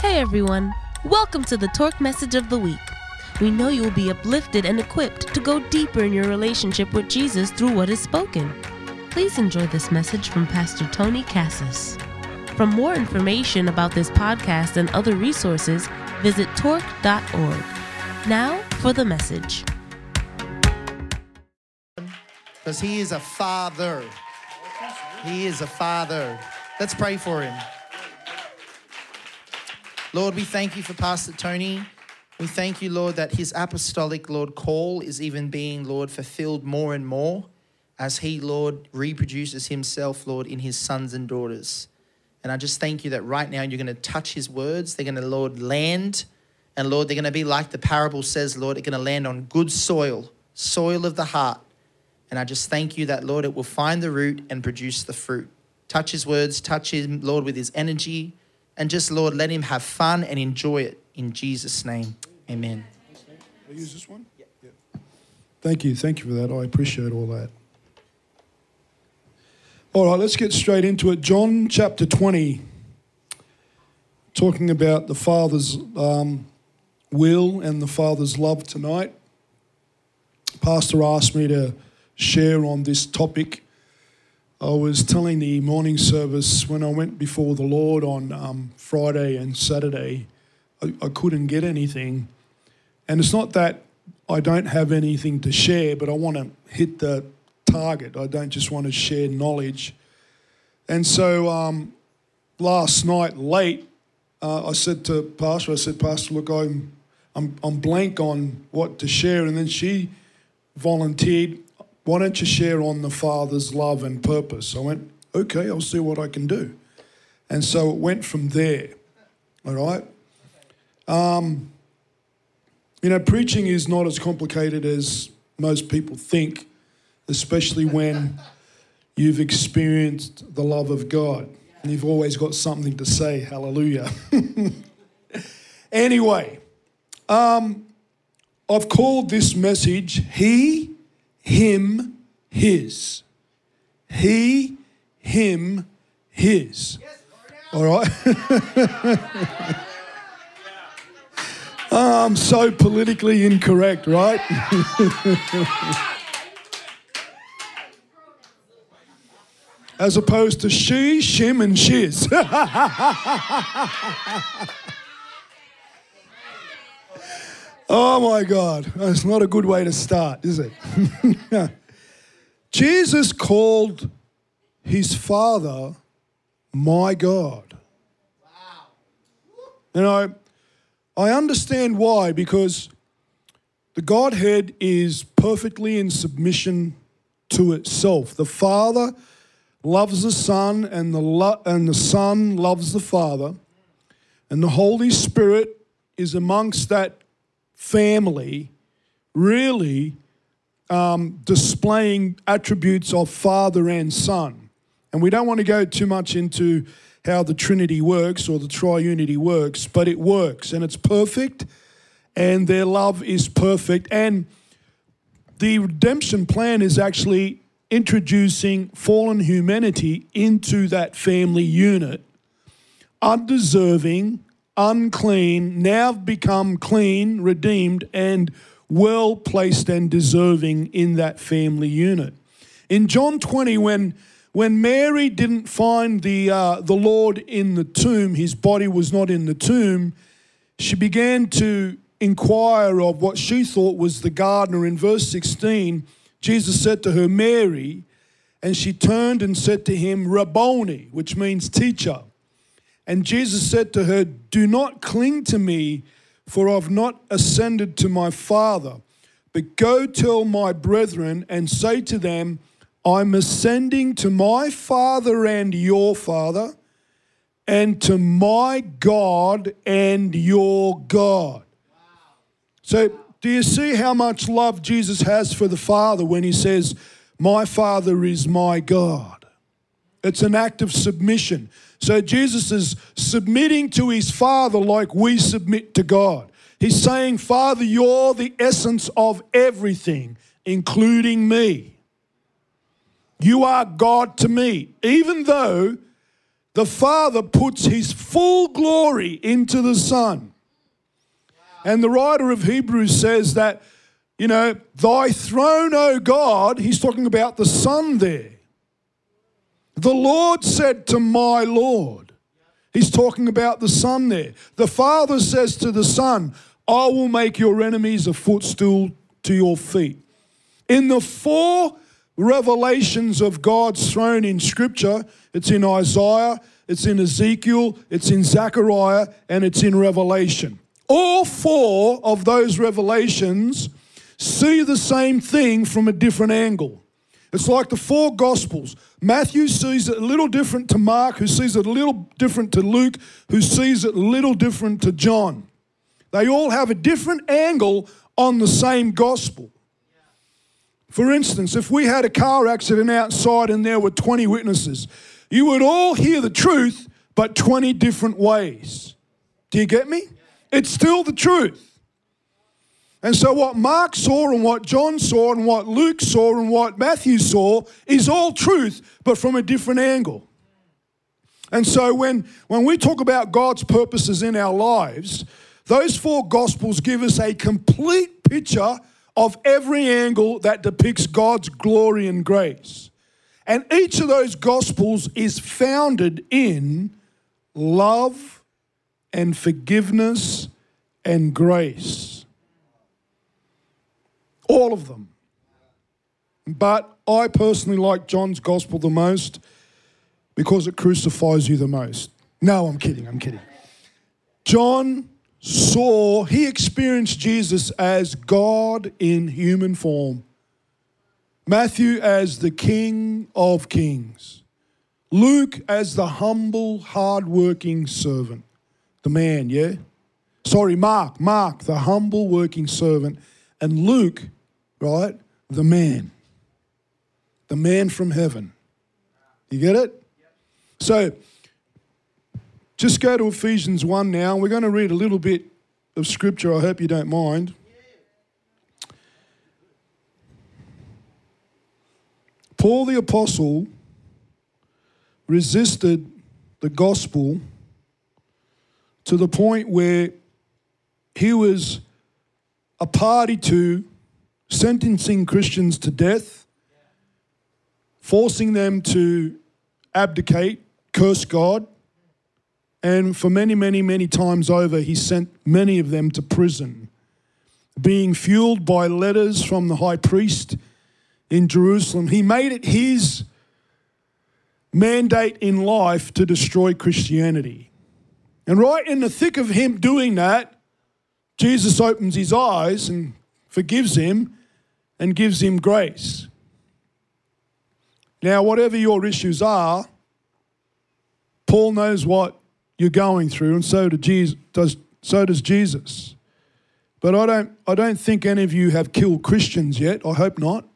Hey everyone, welcome to the Torque Message of the Week. We know you will be uplifted and equipped to go deeper in your relationship with Jesus through what is spoken. Please enjoy this message from Pastor Tony Cassis. For more information about this podcast and other resources, visit torque.org. Now for the message. because he is a father. He is a father. Let's pray for him. Lord, we thank you for Pastor Tony. We thank you, Lord, that his apostolic, Lord, call is even being, Lord, fulfilled more and more as he, Lord, reproduces himself, Lord, in his sons and daughters. And I just thank you that right now you're going to touch his words. They're going to, Lord, land. And Lord, they're going to be like the parable says, Lord, they're going to land on good soil, soil of the heart. And I just thank you that, Lord, it will find the root and produce the fruit. Touch his words, touch him, Lord, with his energy. And just, Lord, let him have fun and enjoy it. In Jesus' name, amen. I use this one? Yeah. Thank you. Thank you for that. I appreciate all that. All right, let's get straight into it. John chapter 20, talking about the Father's um, will and the Father's love tonight. Pastor asked me to share on this topic. I was telling the morning service when I went before the Lord on um, Friday and Saturday, I, I couldn't get anything. And it's not that I don't have anything to share, but I want to hit the target. I don't just want to share knowledge. And so um, last night, late, uh, I said to Pastor, I said, Pastor, look, I'm, I'm, I'm blank on what to share. And then she volunteered, why don't you share on the Father's love and purpose? I went, okay, I'll see what I can do. And so it went from there, all right? Um, you know, preaching is not as complicated as most people think, especially when you've experienced the love of God and you've always got something to say. Hallelujah. anyway, um, I've called this message He, Him, His. He, Him, His. All right? I'm so politically incorrect, right? As opposed to she, shim, and shiz. oh my God. That's not a good way to start, is it? Jesus called his father my God. Wow. You know, I understand why, because the Godhead is perfectly in submission to itself. The Father loves the Son, and the, lo- and the Son loves the Father, and the Holy Spirit is amongst that family, really um, displaying attributes of Father and Son. And we don't want to go too much into how the Trinity works or the triunity works, but it works and it's perfect, and their love is perfect. And the redemption plan is actually introducing fallen humanity into that family unit, undeserving, unclean, now become clean, redeemed, and well placed and deserving in that family unit. In John 20, when when Mary didn't find the, uh, the Lord in the tomb, his body was not in the tomb, she began to inquire of what she thought was the gardener. In verse 16, Jesus said to her, Mary, and she turned and said to him, Rabboni, which means teacher. And Jesus said to her, Do not cling to me, for I've not ascended to my Father, but go tell my brethren and say to them, I'm ascending to my Father and your Father, and to my God and your God. So, do you see how much love Jesus has for the Father when he says, My Father is my God? It's an act of submission. So, Jesus is submitting to his Father like we submit to God. He's saying, Father, you're the essence of everything, including me. You are God to me, even though the Father puts his full glory into the Son. And the writer of Hebrews says that, you know, thy throne, O God, he's talking about the Son there. The Lord said to my Lord, he's talking about the Son there. The Father says to the Son, I will make your enemies a footstool to your feet. In the four revelations of God's throne in Scripture, it's in Isaiah, it's in Ezekiel, it's in Zechariah, and it's in Revelation. All four of those revelations see the same thing from a different angle. It's like the four Gospels. Matthew sees it a little different to Mark, who sees it a little different to Luke, who sees it a little different to John. They all have a different angle on the same gospel. For instance, if we had a car accident outside and there were 20 witnesses, you would all hear the truth, but 20 different ways. Do you get me? It's still the truth. And so, what Mark saw and what John saw and what Luke saw and what Matthew saw is all truth, but from a different angle. And so, when, when we talk about God's purposes in our lives, those four gospels give us a complete picture of every angle that depicts God's glory and grace. And each of those gospels is founded in love and forgiveness and grace. All of them. But I personally like John's gospel the most because it crucifies you the most. No, I'm kidding, I'm kidding. John saw, he experienced Jesus as God in human form. Matthew as the King of Kings. Luke as the humble, hard-working servant. The man, yeah? Sorry, Mark, Mark, the humble working servant. And Luke, right, the man. The man from heaven. You get it? So, just go to Ephesians 1 now. We're going to read a little bit of scripture. I hope you don't mind. Paul the Apostle resisted the gospel to the point where he was a party to sentencing Christians to death, forcing them to abdicate, curse God, and for many, many, many times over, he sent many of them to prison, being fueled by letters from the high priest in Jerusalem. He made it his mandate in life to destroy Christianity. And right in the thick of him doing that, Jesus opens his eyes and forgives him and gives him grace. Now, whatever your issues are, Paul knows what you're going through, and so, Jesus, does, so does Jesus. But I don't, I don't think any of you have killed Christians yet. I hope not.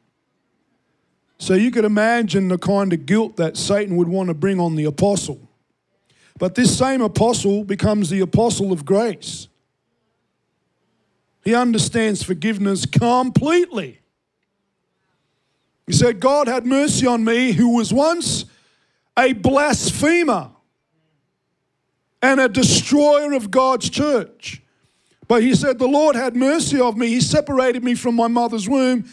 So you could imagine the kind of guilt that Satan would want to bring on the apostle. But this same apostle becomes the apostle of grace. He understands forgiveness completely. He said, God had mercy on me who was once a blasphemer and a destroyer of God's church. But he said, The Lord had mercy of me. He separated me from my mother's womb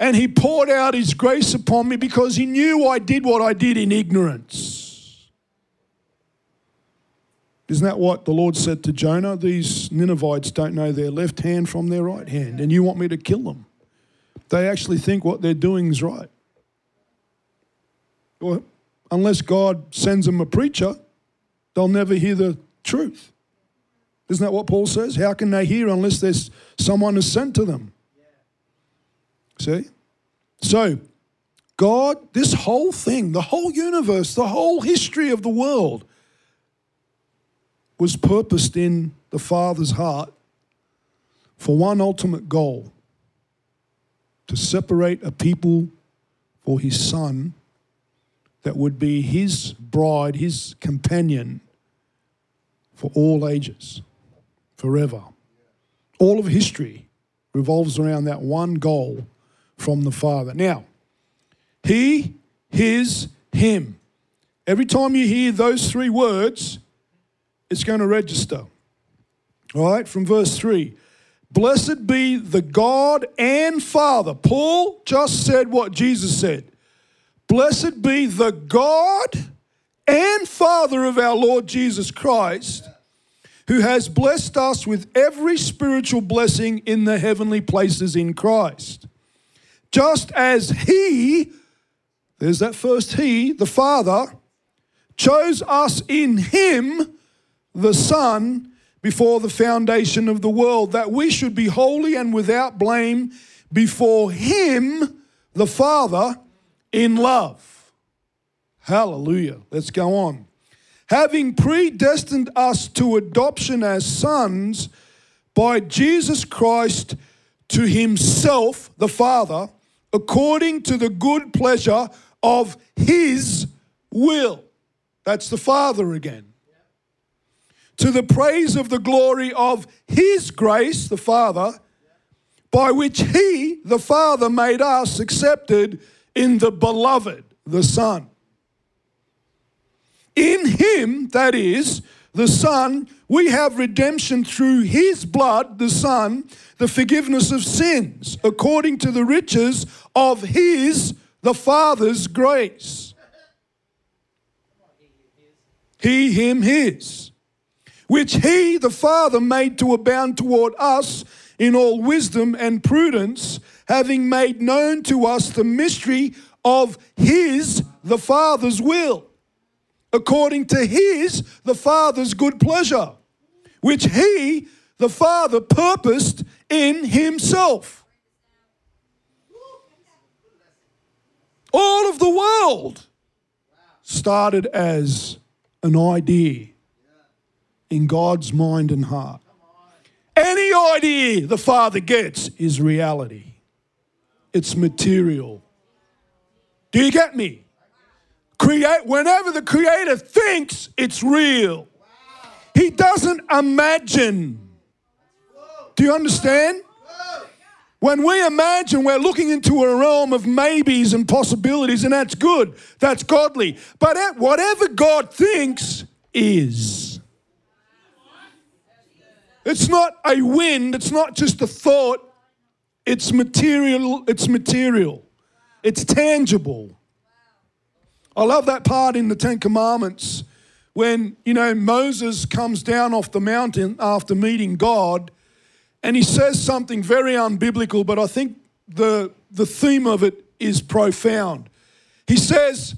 and he poured out his grace upon me because he knew I did what I did in ignorance. Isn't that what the Lord said to Jonah? These Ninevites don't know their left hand from their right hand, and you want me to kill them. They actually think what they're doing is right. Well, unless God sends them a preacher, they'll never hear the truth. Isn't that what Paul says? How can they hear unless there's someone is sent to them? See? So, God, this whole thing, the whole universe, the whole history of the world was purposed in the Father's heart for one ultimate goal to separate a people for his Son that would be his bride, his companion for all ages, forever. All of history revolves around that one goal from the Father. Now, he, his, him. Every time you hear those three words, it's going to register. All right, from verse 3. Blessed be the God and Father. Paul just said what Jesus said. Blessed be the God and Father of our Lord Jesus Christ, who has blessed us with every spiritual blessing in the heavenly places in Christ. Just as He, there's that first He, the Father, chose us in Him, the Son, before the foundation of the world, that we should be holy and without blame before Him, the Father, in love. Hallelujah. Let's go on. Having predestined us to adoption as sons by Jesus Christ to Himself, the Father, according to the good pleasure of His will. That's the Father again to the praise of the glory of His grace, the Father, by which He, the Father, made us accepted in the beloved, the Son. In Him, that is, the Son, we have redemption through His blood, the Son, the forgiveness of sins, according to the riches of His, the Father's grace. He, Him, His which he, the Father, made to abound toward us in all wisdom and prudence, having made known to us the mystery of his, the Father's will, according to his, the Father's good pleasure, which he, the Father, purposed in himself. All of the world started as an idea in God's mind and heart. Any idea the Father gets is reality, it's material. Do you get me? Create whenever the creator thinks it's real. He doesn't imagine. Do you understand? When we imagine, we're looking into a realm of maybes and possibilities, and that's good. That's godly. But whatever God thinks is. It's not a wind, it's not just a thought. It's material, it's material. It's tangible. I love that part in the 10 commandments when, you know, Moses comes down off the mountain after meeting God and he says something very unbiblical, but I think the the theme of it is profound. He says,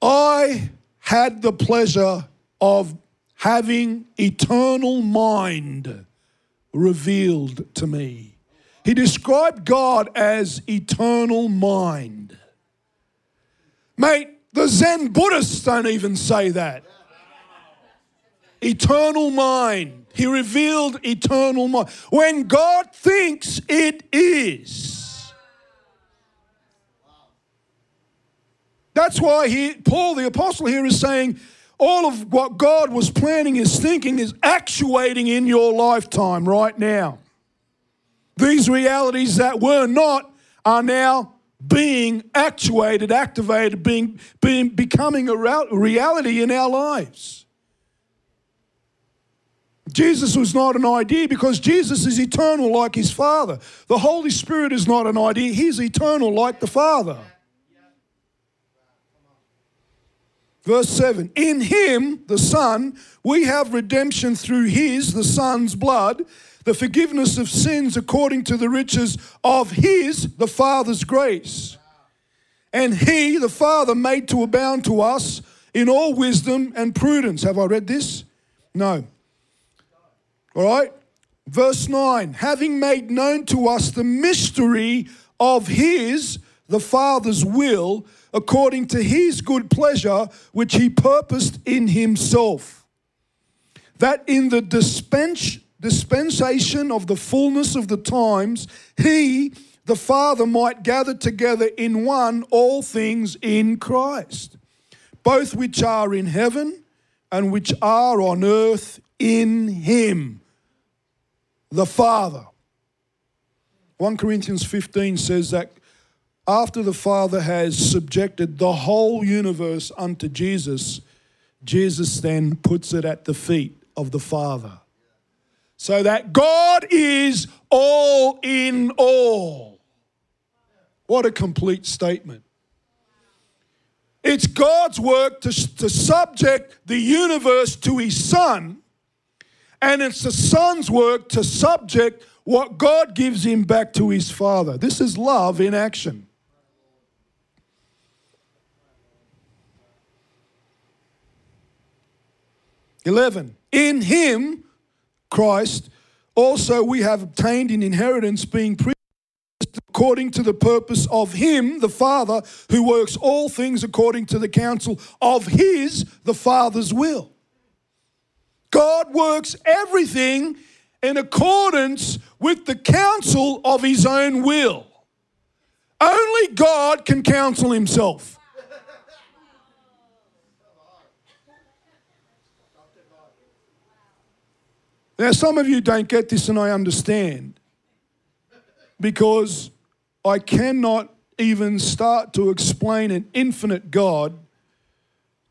I had the pleasure of having eternal mind revealed to me. He described God as eternal mind. Mate, the Zen Buddhists don't even say that. Eternal mind. He revealed eternal mind. When God thinks it is. That's why he, Paul the apostle here is saying, all of what God was planning is thinking is actuating in your lifetime right now. These realities that were not are now being actuated, activated, being, being becoming a reality in our lives. Jesus was not an idea because Jesus is eternal like his Father. The Holy Spirit is not an idea, he's eternal like the Father. Verse 7 In him, the Son, we have redemption through his, the Son's blood, the forgiveness of sins according to the riches of his, the Father's grace. And he, the Father, made to abound to us in all wisdom and prudence. Have I read this? No. All right. Verse 9 having made known to us the mystery of his, the Father's will according to his good pleasure, which he purposed in himself. That in the dispens- dispensation of the fullness of the times, he, the Father, might gather together in one all things in Christ, both which are in heaven and which are on earth in him, the Father. 1 Corinthians 15 says that after the Father has subjected the whole universe unto Jesus, Jesus then puts it at the feet of the Father. So that God is all in all. What a complete statement. It's God's work to, to subject the universe to his Son, and it's the Son's work to subject what God gives him back to his Father. This is love in action. Eleven. In him, Christ, also we have obtained an inheritance, being pre according to the purpose of him, the Father, who works all things according to the counsel of his, the Father's will. God works everything in accordance with the counsel of his own will. Only God can counsel himself. Now, some of you don't get this, and I understand because I cannot even start to explain an infinite God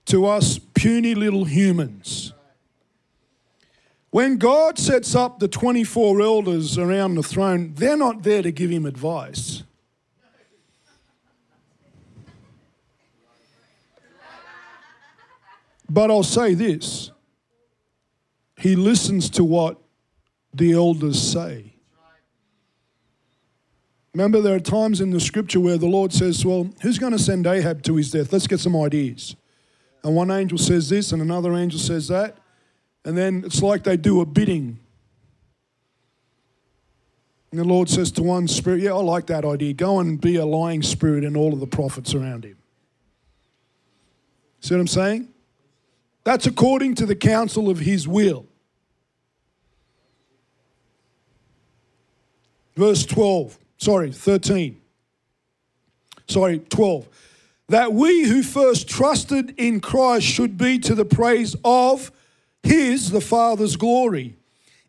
to us puny little humans. When God sets up the 24 elders around the throne, they're not there to give him advice. But I'll say this He listens to what the elders say. Remember, there are times in the scripture where the Lord says, Well, who's going to send Ahab to his death? Let's get some ideas. And one angel says this, and another angel says that. And then it's like they do a bidding. And the Lord says to one spirit, Yeah, I like that idea. Go and be a lying spirit in all of the prophets around him. See what I'm saying? That's according to the counsel of his will. Verse 12 sorry, 13. Sorry, 12. That we who first trusted in Christ should be to the praise of his, the Father's glory.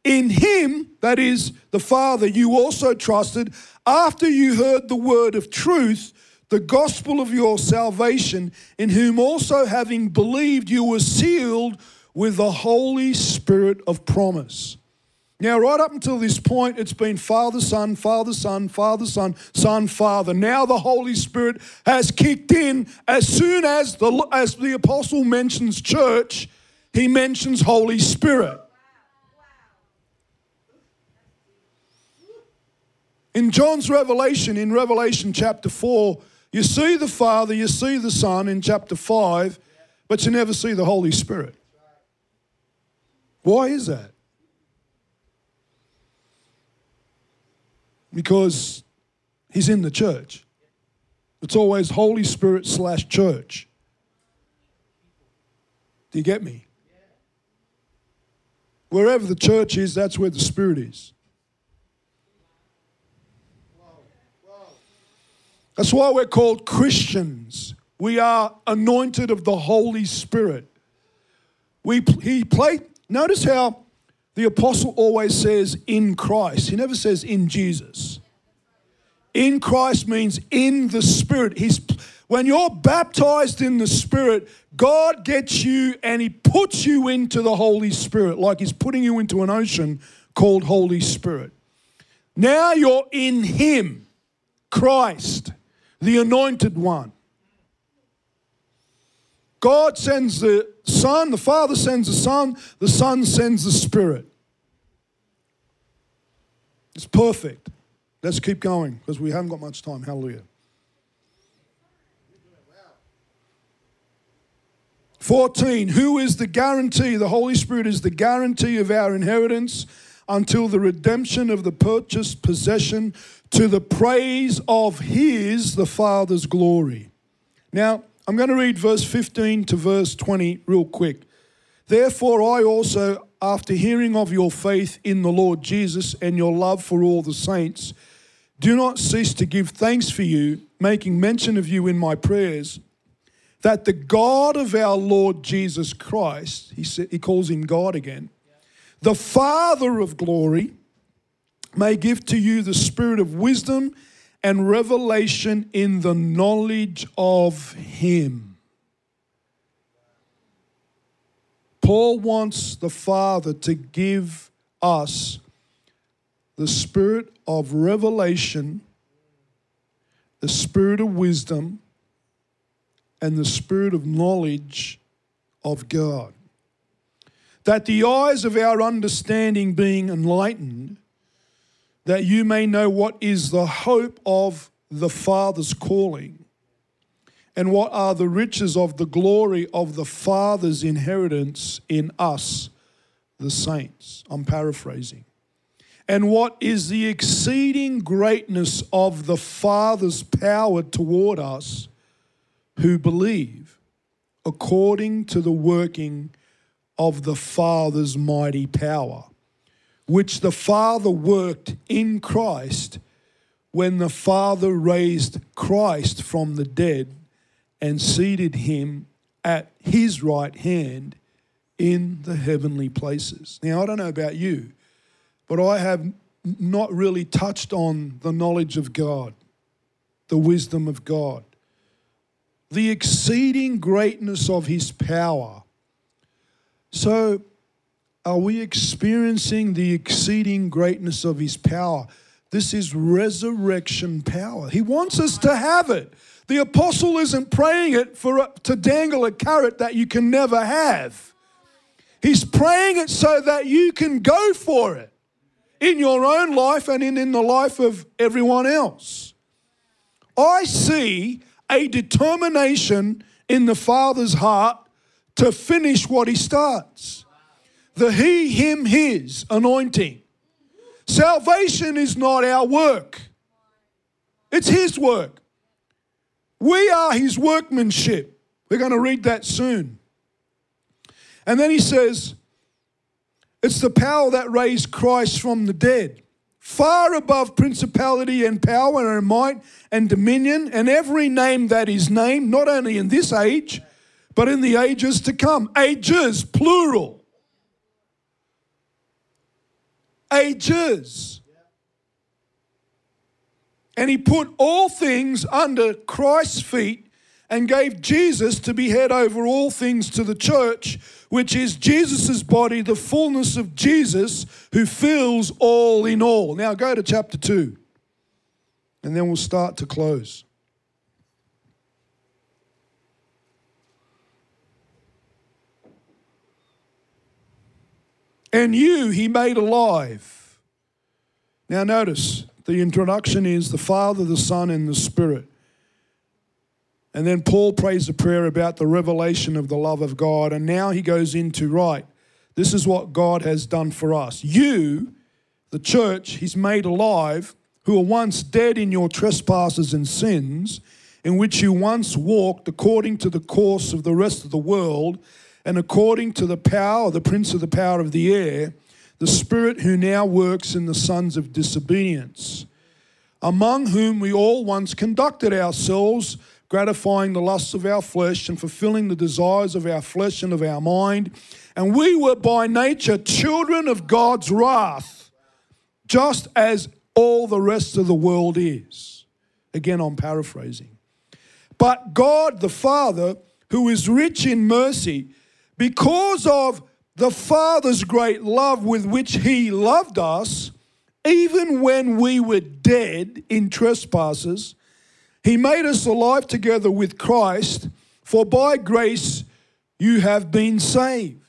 In him, that is the Father, you also trusted after you heard the word of truth, the gospel of your salvation, in whom also having believed you were sealed with the Holy Spirit of promise now, right up until this point, it's been Father, Son, Father, Son, Father, Son, Son, Father. Now the Holy Spirit has kicked in. As soon as the, as the apostle mentions church, he mentions Holy Spirit. In John's revelation, in Revelation chapter 4, you see the Father, you see the Son in chapter 5, but you never see the Holy Spirit. Why is that? because he's in the church. It's always Holy Spirit slash church. Do you get me? Wherever the church is, that's where the Spirit is. That's why we're called Christians. We are anointed of the Holy Spirit. We, he played, notice how the apostle always says in Christ. He never says in Jesus. In Christ means in the Spirit. He's when you're baptized in the Spirit, God gets you and He puts you into the Holy Spirit, like He's putting you into an ocean called Holy Spirit. Now you're in Him, Christ, the anointed one. God sends the Son, the Father sends the Son, the Son sends the Spirit. It's perfect. Let's keep going because we haven't got much time. Hallelujah. 14. Who is the guarantee? The Holy Spirit is the guarantee of our inheritance until the redemption of the purchased possession to the praise of His, the Father's glory. Now, I'm going to read verse 15 to verse 20 real quick. Therefore, I also, after hearing of your faith in the Lord Jesus and your love for all the saints, do not cease to give thanks for you, making mention of you in my prayers, that the God of our Lord Jesus Christ, he, said, he calls him God again, the Father of glory, may give to you the spirit of wisdom and revelation in the knowledge of Him. Paul wants the Father to give us the spirit of revelation, the spirit of wisdom, and the spirit of knowledge of God. That the eyes of our understanding being enlightened, that you may know what is the hope of the Father's calling, and what are the riches of the glory of the Father's inheritance in us, the saints. I'm paraphrasing. And what is the exceeding greatness of the Father's power toward us who believe, according to the working of the Father's mighty power, which the Father worked in Christ when the Father raised Christ from the dead and seated him at his right hand in the heavenly places. Now, I don't know about you, but I have not really touched on the knowledge of God, the wisdom of God, the exceeding greatness of his power. So, are we experiencing the exceeding greatness of his power? This is resurrection power. He wants us to have it. The apostle isn't praying it for uh, to dangle a carrot that you can never have. He's praying it so that you can go for it in your own life and in, in the life of everyone else. I see a determination in the Father's heart to finish what He starts. The He, Him, His anointing. Salvation is not our work, it's His work. We are His workmanship. We're going to read that soon. And then He says, it's the power that raised Christ from the dead, far above principality and power and might and dominion and every name that is named, not only in this age, but in the ages to come. Ages, plural. Ages. And he put all things under Christ's feet and gave Jesus to be head over all things to the church, which is Jesus' body, the fullness of Jesus, who fills all in all. Now go to chapter 2, and then we'll start to close. And you he made alive. Now notice the introduction is the Father, the Son, and the Spirit. And then Paul prays a prayer about the revelation of the love of God. And now he goes into, right, this is what God has done for us. You, the church, he's made alive, who were once dead in your trespasses and sins, in which you once walked according to the course of the rest of the world, and according to the power, the prince of the power of the air, the spirit who now works in the sons of disobedience, among whom we all once conducted ourselves gratifying the lusts of our flesh and fulfilling the desires of our flesh and of our mind. And we were by nature children of God's wrath, just as all the rest of the world is. Again, I'm paraphrasing. But God the Father, who is rich in mercy, because of the Father's great love with which He loved us, even when we were dead in trespasses, he made us alive together with Christ, for by grace you have been saved.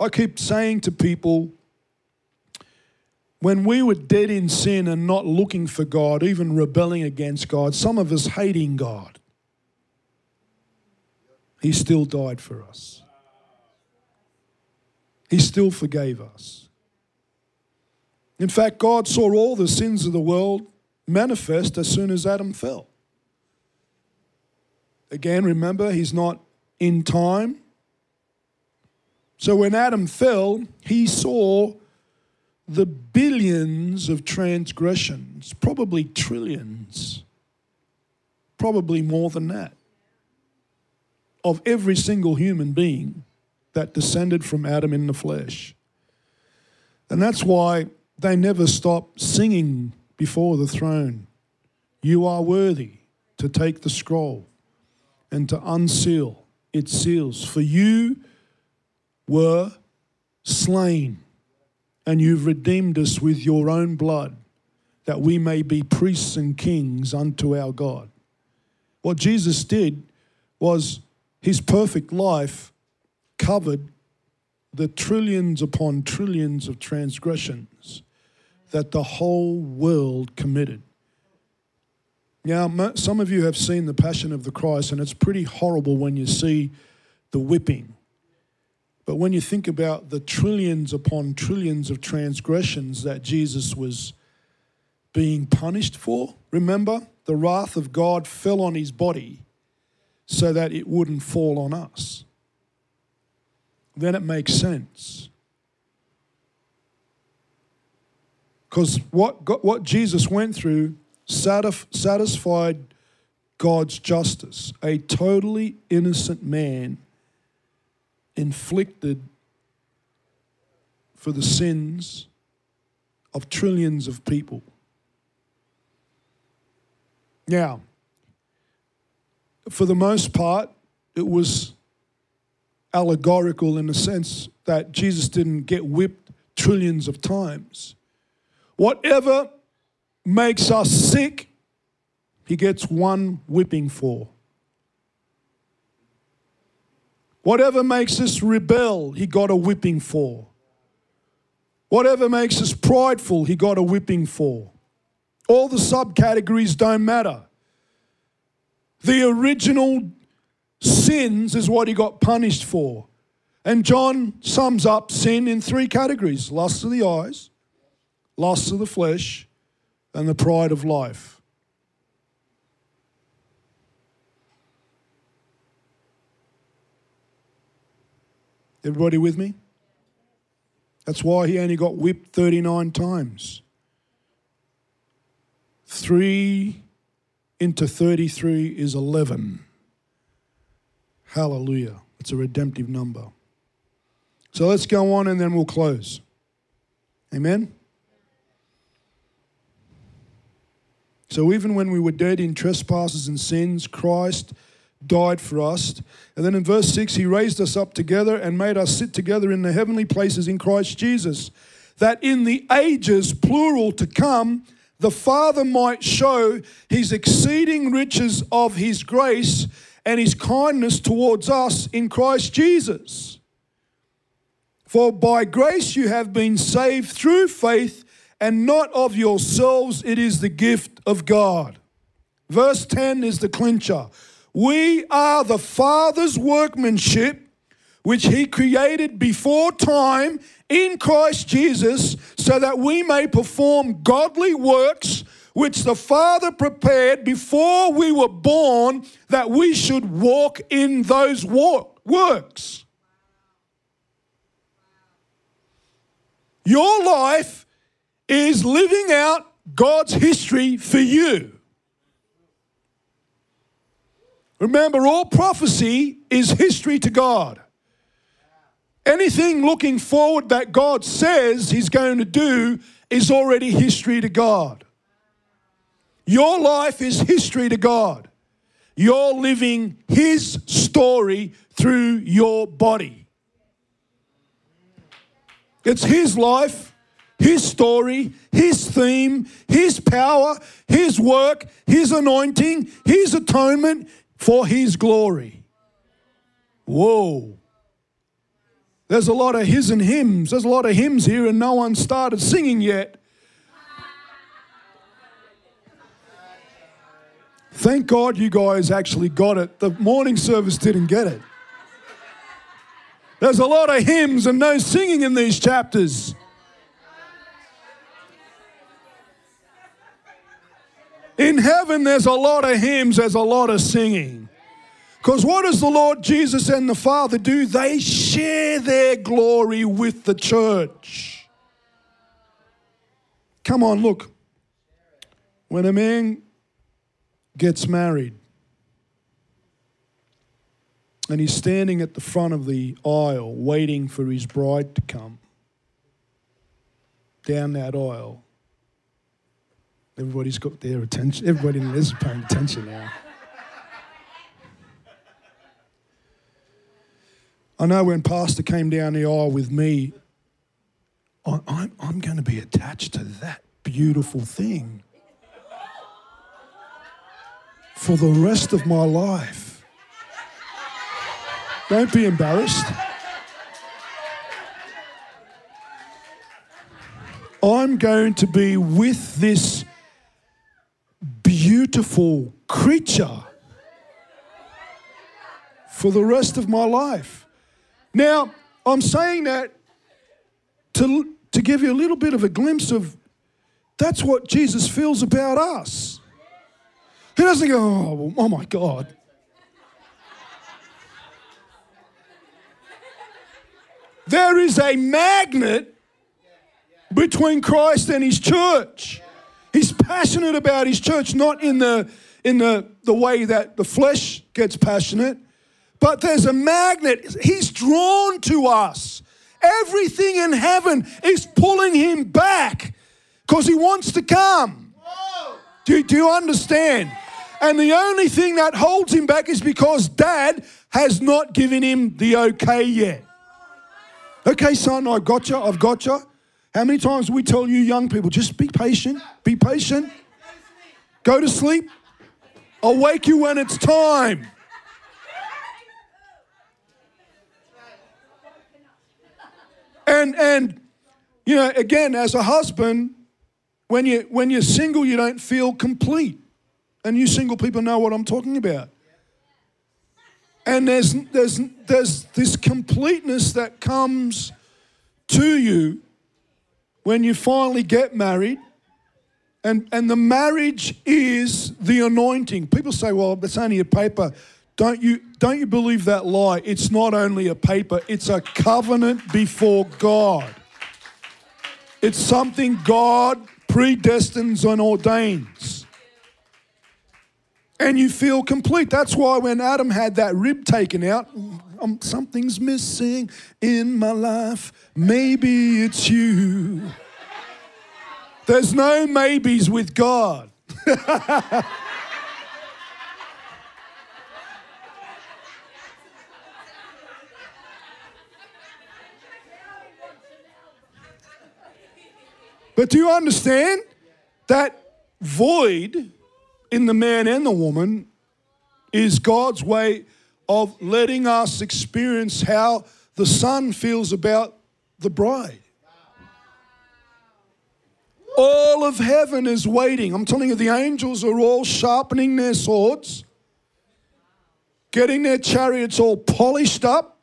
I keep saying to people, when we were dead in sin and not looking for God, even rebelling against God, some of us hating God, He still died for us. He still forgave us. In fact, God saw all the sins of the world manifest as soon as Adam fell. Again, remember, he's not in time. So when Adam fell, he saw the billions of transgressions, probably trillions, probably more than that, of every single human being that descended from Adam in the flesh. And that's why they never stopped singing before the throne You are worthy to take the scroll and to unseal its seals, for you were slain, and you've redeemed us with your own blood, that we may be priests and kings unto our God. What Jesus did was his perfect life covered the trillions upon trillions of transgressions that the whole world committed. Now, some of you have seen the Passion of the Christ, and it's pretty horrible when you see the whipping. But when you think about the trillions upon trillions of transgressions that Jesus was being punished for, remember, the wrath of God fell on his body so that it wouldn't fall on us. Then it makes sense. Because what, what Jesus went through satisfied God's justice. A totally innocent man inflicted for the sins of trillions of people. Now, for the most part, it was allegorical in the sense that Jesus didn't get whipped trillions of times. Whatever makes us sick, he gets one whipping for. Whatever makes us rebel, he got a whipping for. Whatever makes us prideful, he got a whipping for. All the subcategories don't matter. The original sins is what he got punished for. And John sums up sin in three categories lust of the eyes, lust of the flesh, and the pride of life. Everybody with me? That's why he only got whipped 39 times. 3 into 33 is 11. Hallelujah. It's a redemptive number. So let's go on and then we'll close. Amen? So even when we were dead in trespasses and sins, Christ died for us. And then in verse 6, he raised us up together and made us sit together in the heavenly places in Christ Jesus, that in the ages, plural, to come, the Father might show his exceeding riches of his grace and his kindness towards us in Christ Jesus. For by grace you have been saved through faith, and not of yourselves, it is the gift of God. Verse 10 is the clincher. We are the Father's workmanship, which He created before time in Christ Jesus, so that we may perform godly works which the Father prepared before we were born that we should walk in those works. Your life is living out God's history for you. Remember, all prophecy is history to God. Anything looking forward that God says He's going to do is already history to God. Your life is history to God. You're living His story through your body. It's His life, His story, His theme, His power, His work, His anointing, His atonement, for his glory. Whoa. There's a lot of his and hymns. There's a lot of hymns here, and no one started singing yet. Thank God you guys actually got it. The morning service didn't get it. There's a lot of hymns and no singing in these chapters. In heaven, there's a lot of hymns, there's a lot of singing. Because what does the Lord Jesus and the Father do? They share their glory with the church. Come on, look. When a man gets married and he's standing at the front of the aisle waiting for his bride to come down that aisle, Everybody's got their attention. Everybody in this is paying attention now. I know when Pastor came down the aisle with me, I, I'm, I'm going to be attached to that beautiful thing for the rest of my life. Don't be embarrassed. I'm going to be with this beautiful creature for the rest of my life. Now, I'm saying that to, to give you a little bit of a glimpse of that's what Jesus feels about us. He doesn't go, oh, oh my God. There is a magnet between Christ and his church. He's passionate about his church, not in the in the, the way that the flesh gets passionate, but there's a magnet. He's drawn to us. Everything in heaven is pulling him back because he wants to come. Do, do you understand? And the only thing that holds him back is because dad has not given him the okay yet. Okay, son, I've got you, I've got you. How many times we tell you young people, just be patient, be patient, go to sleep, I'll wake you when it's time. And and you know, again, as a husband, when you when you're single, you don't feel complete. And you single people know what I'm talking about. And there's there's there's this completeness that comes to you when you finally get married. And, and the marriage is the anointing. People say, well, it's only a paper. Don't you, don't you believe that lie? It's not only a paper, it's a covenant before God. It's something God predestines and ordains. And you feel complete. That's why when Adam had that rib taken out, um, something's missing in my life. Maybe it's you. There's no maybes with God. but do you understand that void in the man and the woman is God's way of letting us experience how the son feels about the bride? All of heaven is waiting. I'm telling you, the angels are all sharpening their swords, getting their chariots all polished up,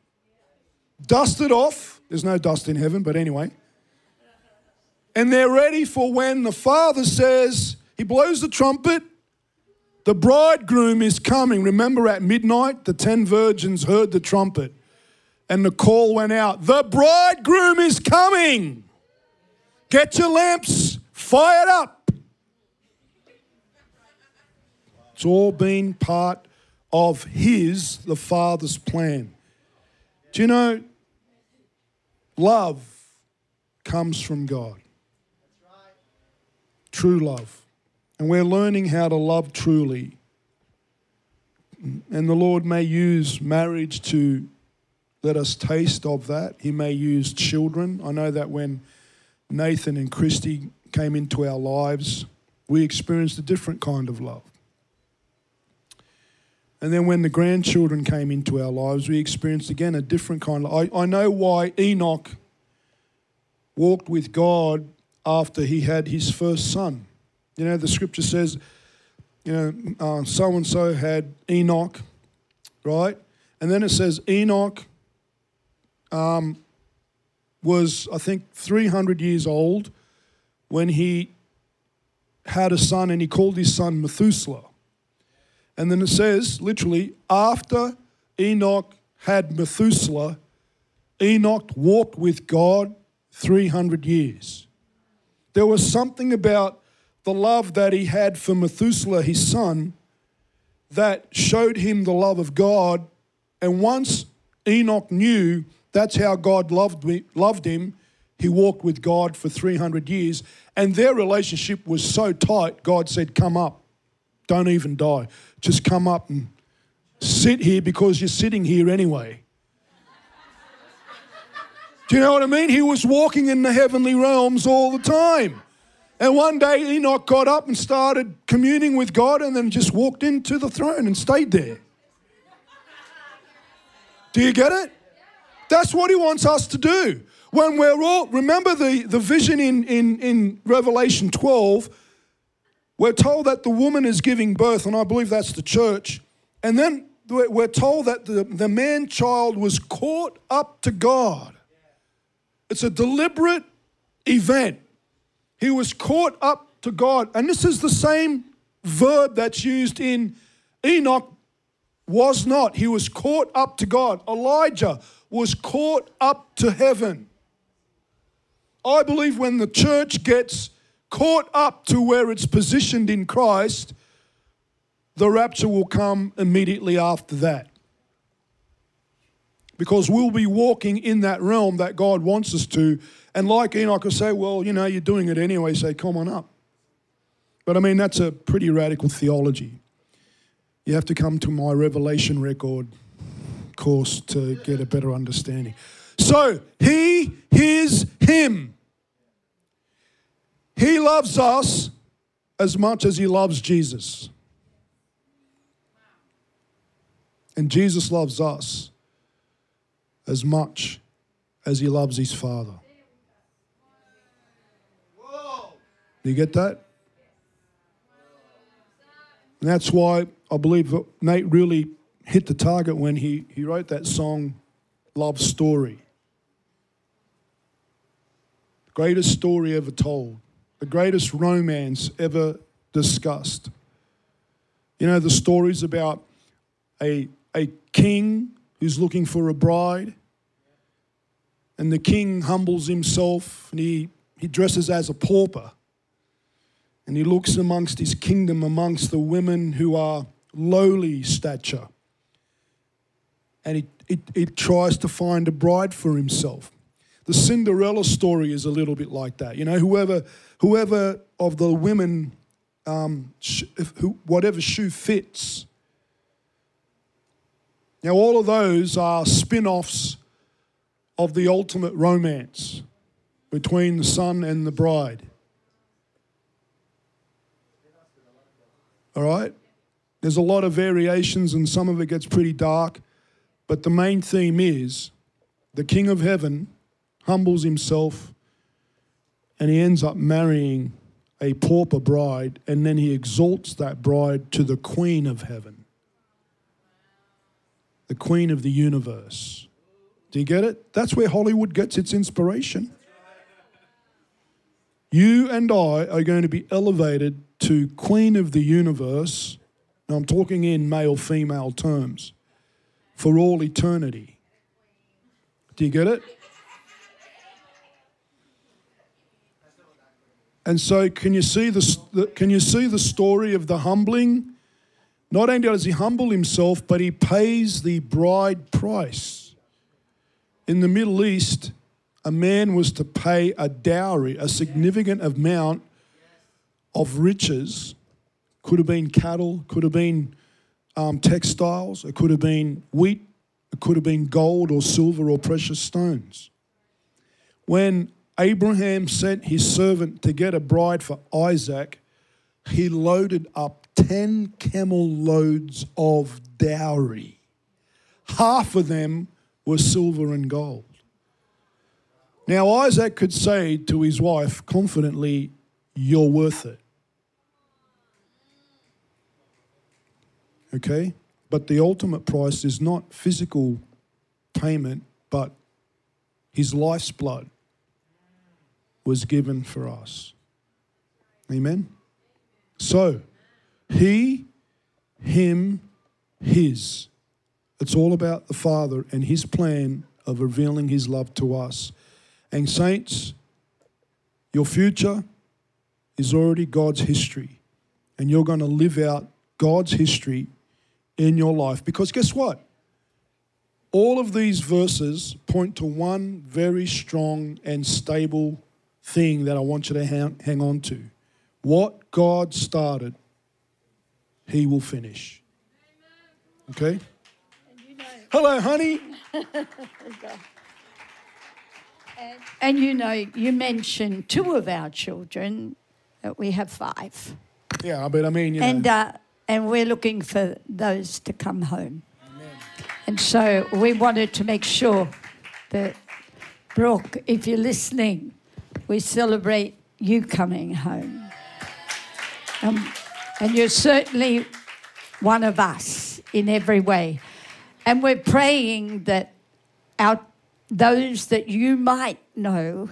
dusted off. There's no dust in heaven, but anyway. And they're ready for when the Father says, He blows the trumpet, the bridegroom is coming. Remember at midnight, the ten virgins heard the trumpet, and the call went out The bridegroom is coming. Get your lamps fired up. It's all been part of His, the Father's plan. Do you know, love comes from God. True love. And we're learning how to love truly. And the Lord may use marriage to let us taste of that. He may use children. I know that when Nathan and Christy came into our lives, we experienced a different kind of love. And then when the grandchildren came into our lives, we experienced again a different kind of I, I know why Enoch walked with God after he had his first son. You know, the scripture says, you know, so and so had Enoch, right? And then it says Enoch um, was, I think, 300 years old when he had a son and he called his son Methuselah. And then it says, literally, after Enoch had Methuselah, Enoch walked with God 300 years. There was something about the love that he had for Methuselah, his son, that showed him the love of God. And once Enoch knew that's how God loved, me, loved him, he walked with God for 300 years, and their relationship was so tight, God said, Come up. Don't even die. Just come up and sit here because you're sitting here anyway. Do you know what I mean? He was walking in the heavenly realms all the time. And one day Enoch got up and started communing with God and then just walked into the throne and stayed there. Do you get it? That's what he wants us to do. When we're all, remember the, the vision in, in, in Revelation 12, we're told that the woman is giving birth, and I believe that's the church. And then we're told that the, the man child was caught up to God. It's a deliberate event. He was caught up to God. And this is the same verb that's used in Enoch was not. He was caught up to God. Elijah was caught up to heaven. I believe when the church gets caught up to where it's positioned in Christ, the rapture will come immediately after that. Because we'll be walking in that realm that God wants us to. And like Enoch will say, well, you know, you're doing it anyway, say, come on up. But I mean, that's a pretty radical theology. You have to come to my Revelation record course to get a better understanding. So, he, his, him. He loves us as much as he loves Jesus. And Jesus loves us as much as he loves his Father. Do you get that? And that's why I believe Nate really hit the target when he, he wrote that song, Love Story. The greatest story ever told, the greatest romance ever discussed. You know, the stories about a, a king who's looking for a bride, and the king humbles himself and he, he dresses as a pauper. And he looks amongst his kingdom amongst the women who are lowly stature and he, he, he tries to find a bride for himself. The Cinderella story is a little bit like that. You know, whoever, whoever of the women, um, sh- who, whatever shoe fits. Now, all of those are spin offs of the ultimate romance between the son and the bride. All right? There's a lot of variations, and some of it gets pretty dark. But the main theme is the King of Heaven humbles himself and he ends up marrying a pauper bride, and then he exalts that bride to the Queen of Heaven, the Queen of the universe. Do you get it? That's where Hollywood gets its inspiration. You and I are going to be elevated to Queen of the universe. Now, I'm talking in male female terms for all eternity. Do you get it? And so, can you see the, can you see the story of the humbling? Not only does he humble himself, but he pays the bride price. In the Middle East, a man was to pay a dowry, a significant amount of riches. Could have been cattle, could have been um, textiles, it could have been wheat, it could have been gold or silver or precious stones. When Abraham sent his servant to get a bride for Isaac, he loaded up 10 camel loads of dowry. Half of them were silver and gold. Now, Isaac could say to his wife confidently, You're worth it. Okay? But the ultimate price is not physical payment, but his life's blood was given for us. Amen? So, he, him, his. It's all about the Father and his plan of revealing his love to us. And, saints, your future is already God's history. And you're going to live out God's history in your life. Because guess what? all of these verses point to one very strong and stable thing that I want you to hang, on to. What God started, He will finish. Okay? Hello, honey. And you know, you mentioned two of our children, that we have five. Yeah, but I mean, you know. And, uh, and we're looking for those to come home. And so we wanted to make sure that, Brooke, if you're listening, we celebrate you coming home. Um, and you're certainly one of us in every way. And we're praying that our, those that you might know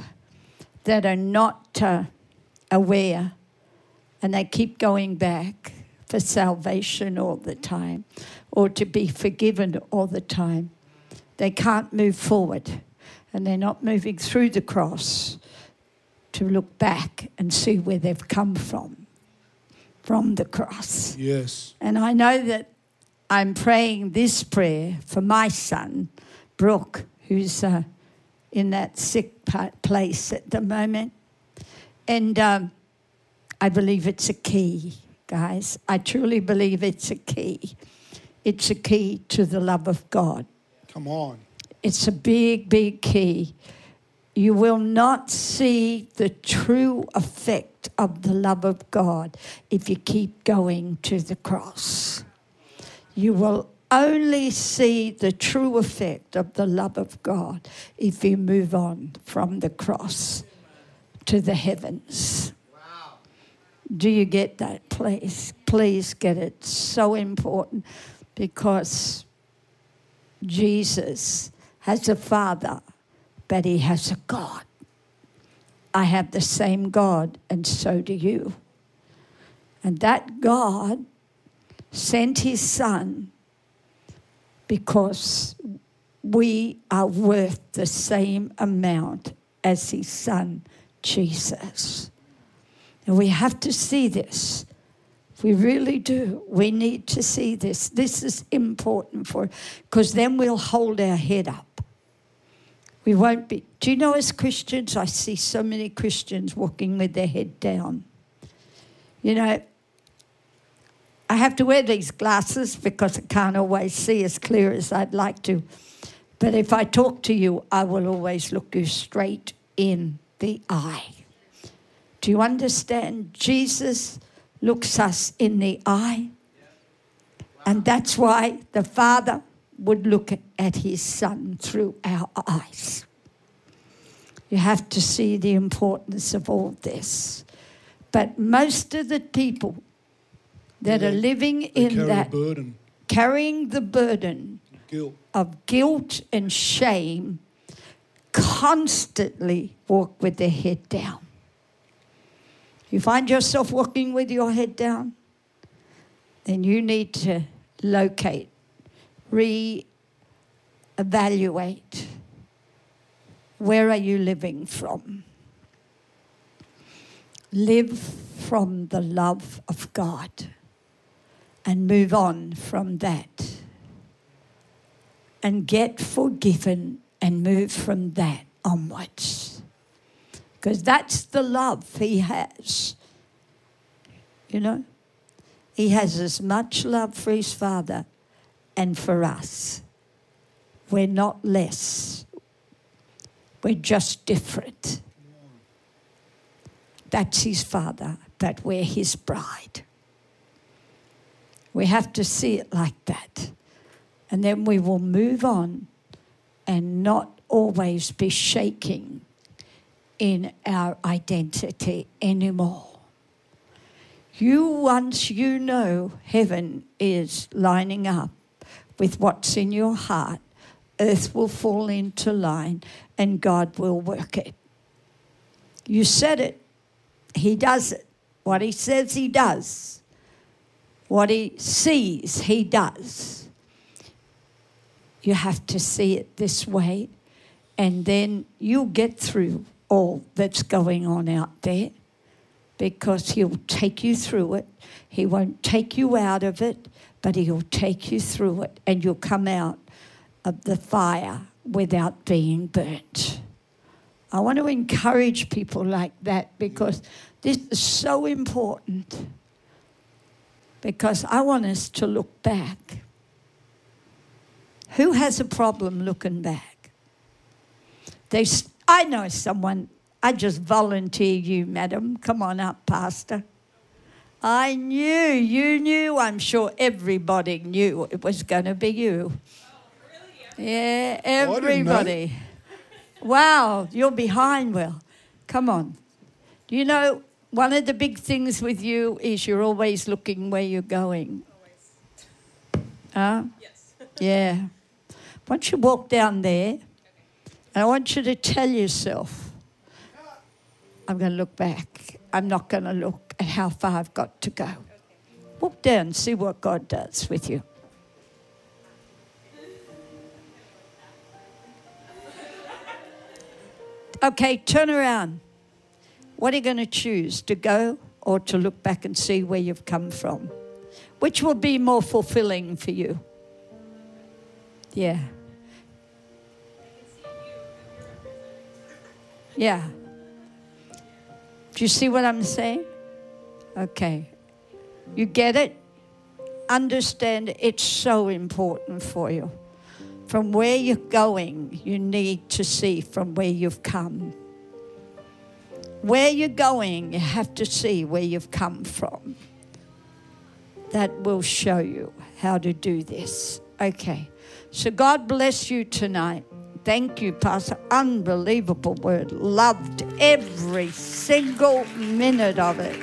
that are not uh, aware and they keep going back for salvation all the time or to be forgiven all the time. They can't move forward and they're not moving through the cross to look back and see where they've come from, from the cross. yes. And I know that I'm praying this prayer for my son, Brooke, who's uh, in that sick place at the moment. And um, I believe it's a key, guys. I truly believe it's a key. It's a key to the love of God. Come on. It's a big, big key. You will not see the true effect of the love of God if you keep going to the cross. You will only see the true effect of the love of God if you move on from the cross to the heavens. Do you get that? Please, please get it. So important because Jesus has a father, but he has a God. I have the same God, and so do you. And that God sent his son because we are worth the same amount as his son, Jesus. And we have to see this. We really do. We need to see this. This is important for, because then we'll hold our head up. We won't be. Do you know, as Christians, I see so many Christians walking with their head down. You know, I have to wear these glasses because I can't always see as clear as I'd like to. But if I talk to you, I will always look you straight in the eye. Do you understand? Jesus looks us in the eye. And that's why the Father would look at his Son through our eyes. You have to see the importance of all this. But most of the people that are living in that, burden, carrying the burden guilt. of guilt and shame, constantly walk with their head down. You find yourself walking with your head down, then you need to locate, re evaluate where are you living from? Live from the love of God and move on from that and get forgiven and move from that onwards. Because that's the love he has. You know? He has as much love for his father and for us. We're not less, we're just different. That's his father, but we're his bride. We have to see it like that. And then we will move on and not always be shaking in our identity anymore. You, once you know heaven is lining up with what's in your heart, earth will fall into line and God will work it. You said it, He does it. What He says, He does. What He sees, He does. You have to see it this way, and then you'll get through all that's going on out there because He'll take you through it. He won't take you out of it, but He'll take you through it, and you'll come out of the fire without being burnt. I want to encourage people like that because this is so important. Because I want us to look back. Who has a problem looking back? They, I know someone, I just volunteer you, madam. Come on up, Pastor. I knew, you knew, I'm sure everybody knew it was going to be you. Oh, yeah, didn't everybody. Wow, you're behind, Will. Come on. Do you know one of the big things with you is you're always looking where you're going? Huh? Yes. Yeah. Once you walk down there, and I want you to tell yourself, I'm going to look back. I'm not going to look at how far I've got to go. Walk down, see what God does with you. Okay, turn around. What are you going to choose? To go or to look back and see where you've come from? Which will be more fulfilling for you? Yeah. Yeah. Do you see what I'm saying? Okay. You get it? Understand it's so important for you. From where you're going, you need to see from where you've come. Where you're going, you have to see where you've come from. That will show you how to do this. Okay. So God bless you tonight. Thank you, Pastor. Unbelievable word. Loved every single minute of it.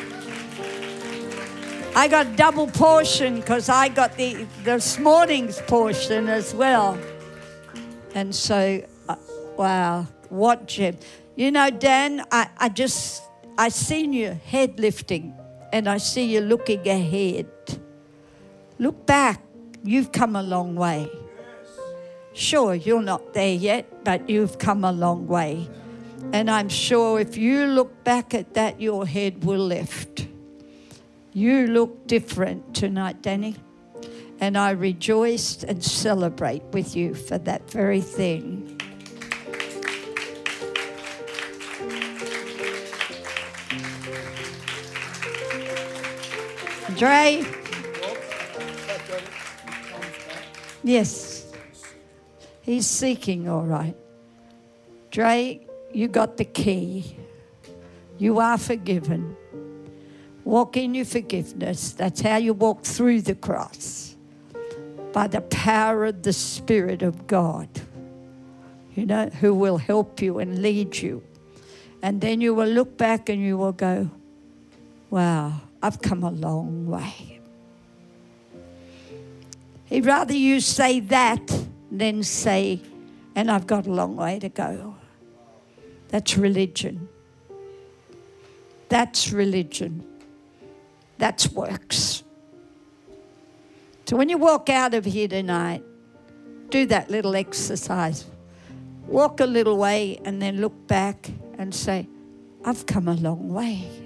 I got double portion because I got the this morning's portion as well. And so, uh, wow, what gem. You know, Dan, I, I just, I seen you head lifting and I see you looking ahead. Look back. You've come a long way. Sure, you're not there yet, but you've come a long way. And I'm sure if you look back at that, your head will lift. You look different tonight, Danny. And I rejoice and celebrate with you for that very thing. Dre? Yes. He's seeking, all right. Dre, you got the key. You are forgiven. Walk in your forgiveness. That's how you walk through the cross by the power of the Spirit of God, you know, who will help you and lead you. And then you will look back and you will go, wow, I've come a long way. He'd rather you say that than say, and I've got a long way to go. That's religion. That's religion. That's works. So when you walk out of here tonight, do that little exercise. Walk a little way and then look back and say, I've come a long way.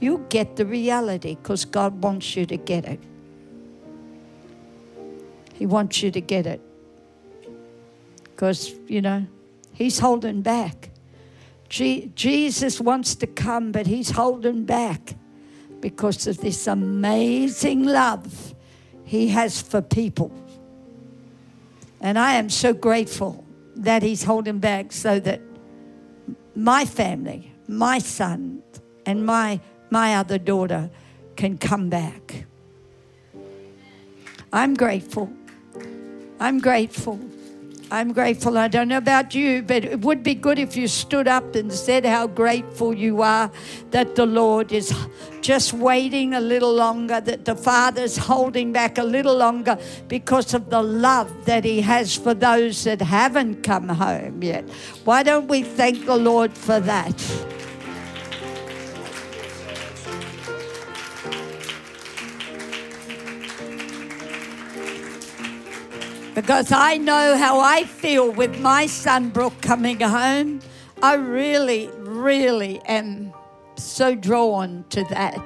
You get the reality because God wants you to get it. He wants you to get it. Because, you know, He's holding back. Je- Jesus wants to come, but He's holding back because of this amazing love He has for people. And I am so grateful that He's holding back so that my family, my son, and my, my other daughter can come back. I'm grateful. I'm grateful. I'm grateful. I don't know about you, but it would be good if you stood up and said how grateful you are that the Lord is just waiting a little longer, that the Father's holding back a little longer because of the love that He has for those that haven't come home yet. Why don't we thank the Lord for that? Because I know how I feel with my son Brooke coming home. I really, really am so drawn to that.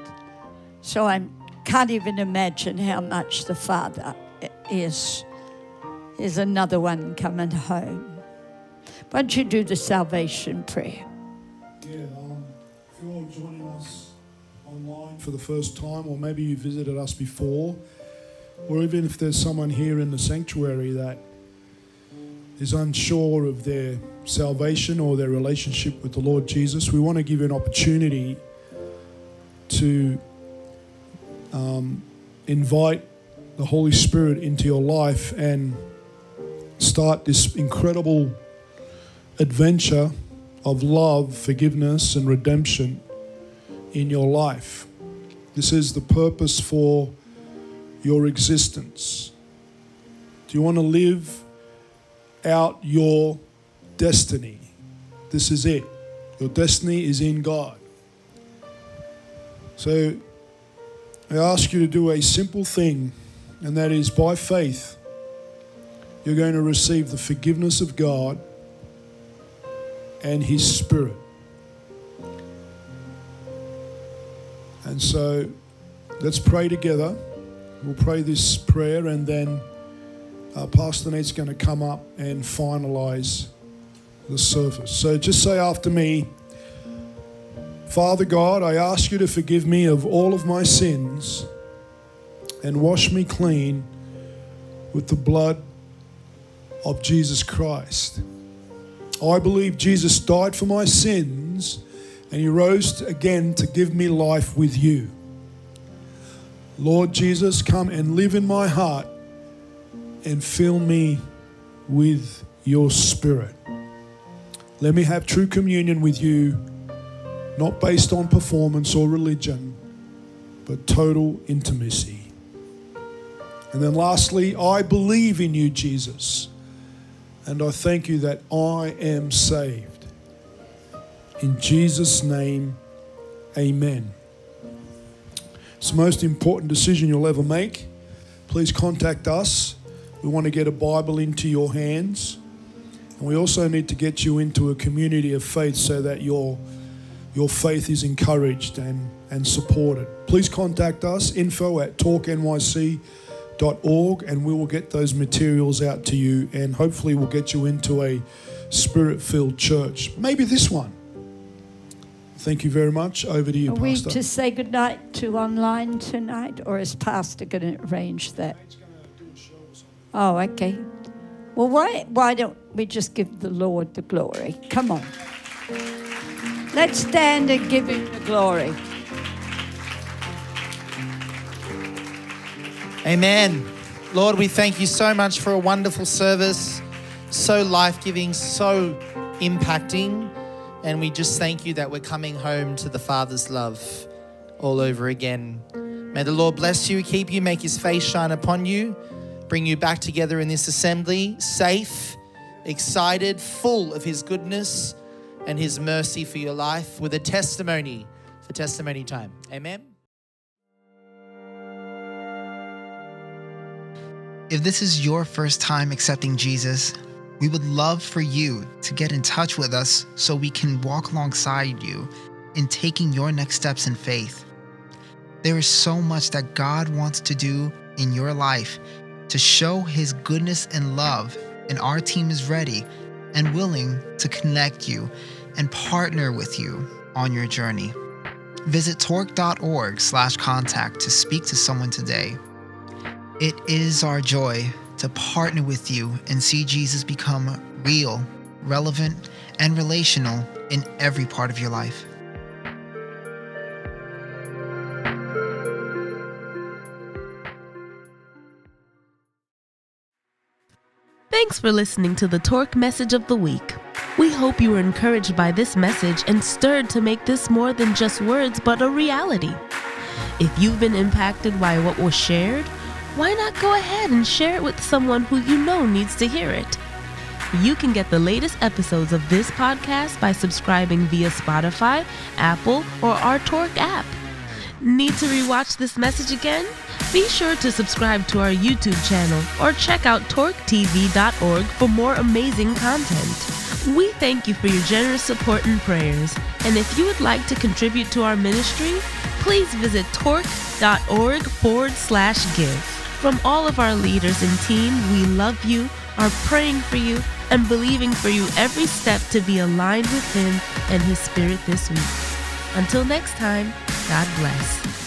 So I can't even imagine how much the father is is another one coming home. Why don't you do the salvation prayer? Yeah, um, if you're joining us online for the first time, or maybe you visited us before, or even if there's someone here in the sanctuary that is unsure of their salvation or their relationship with the Lord Jesus, we want to give an opportunity to um, invite the Holy Spirit into your life and start this incredible adventure of love, forgiveness, and redemption in your life. This is the purpose for your existence. Do you want to live out your destiny? This is it. Your destiny is in God. So I ask you to do a simple thing, and that is by faith, you're going to receive the forgiveness of God and His Spirit. And so let's pray together. We'll pray this prayer, and then uh, Pastor Nate's going to come up and finalize the service. So just say after me Father God, I ask you to forgive me of all of my sins and wash me clean with the blood of Jesus Christ. I believe Jesus died for my sins and he rose again to give me life with you. Lord Jesus, come and live in my heart and fill me with your spirit. Let me have true communion with you, not based on performance or religion, but total intimacy. And then lastly, I believe in you, Jesus. And I thank you that I am saved. In Jesus' name, amen. It's the most important decision you'll ever make. Please contact us. We want to get a Bible into your hands. And we also need to get you into a community of faith so that your, your faith is encouraged and, and supported. Please contact us, info at talknyc.com org, and we will get those materials out to you and hopefully we'll get you into a spirit filled church. Maybe this one. Thank you very much. Over to you, Are Pastor. we to say goodnight to online tonight, or is Pastor going to arrange that? Oh, okay. Well, why, why don't we just give the Lord the glory? Come on. Let's stand and give him the glory. Amen. Lord, we thank you so much for a wonderful service, so life giving, so impacting. And we just thank you that we're coming home to the Father's love all over again. May the Lord bless you, keep you, make his face shine upon you, bring you back together in this assembly, safe, excited, full of his goodness and his mercy for your life, with a testimony for testimony time. Amen. If this is your first time accepting Jesus, we would love for you to get in touch with us so we can walk alongside you in taking your next steps in faith. There is so much that God wants to do in your life to show His goodness and love, and our team is ready and willing to connect you and partner with you on your journey. Visit torque.org/contact to speak to someone today. It is our joy to partner with you and see Jesus become real, relevant, and relational in every part of your life. Thanks for listening to the Torque Message of the Week. We hope you were encouraged by this message and stirred to make this more than just words but a reality. If you've been impacted by what was shared, why not go ahead and share it with someone who you know needs to hear it? You can get the latest episodes of this podcast by subscribing via Spotify, Apple, or our Torque app. Need to rewatch this message again? Be sure to subscribe to our YouTube channel or check out torquetv.org for more amazing content. We thank you for your generous support and prayers. And if you would like to contribute to our ministry, please visit torque.org forward slash give. From all of our leaders and team, we love you, are praying for you, and believing for you every step to be aligned with Him and His Spirit this week. Until next time, God bless.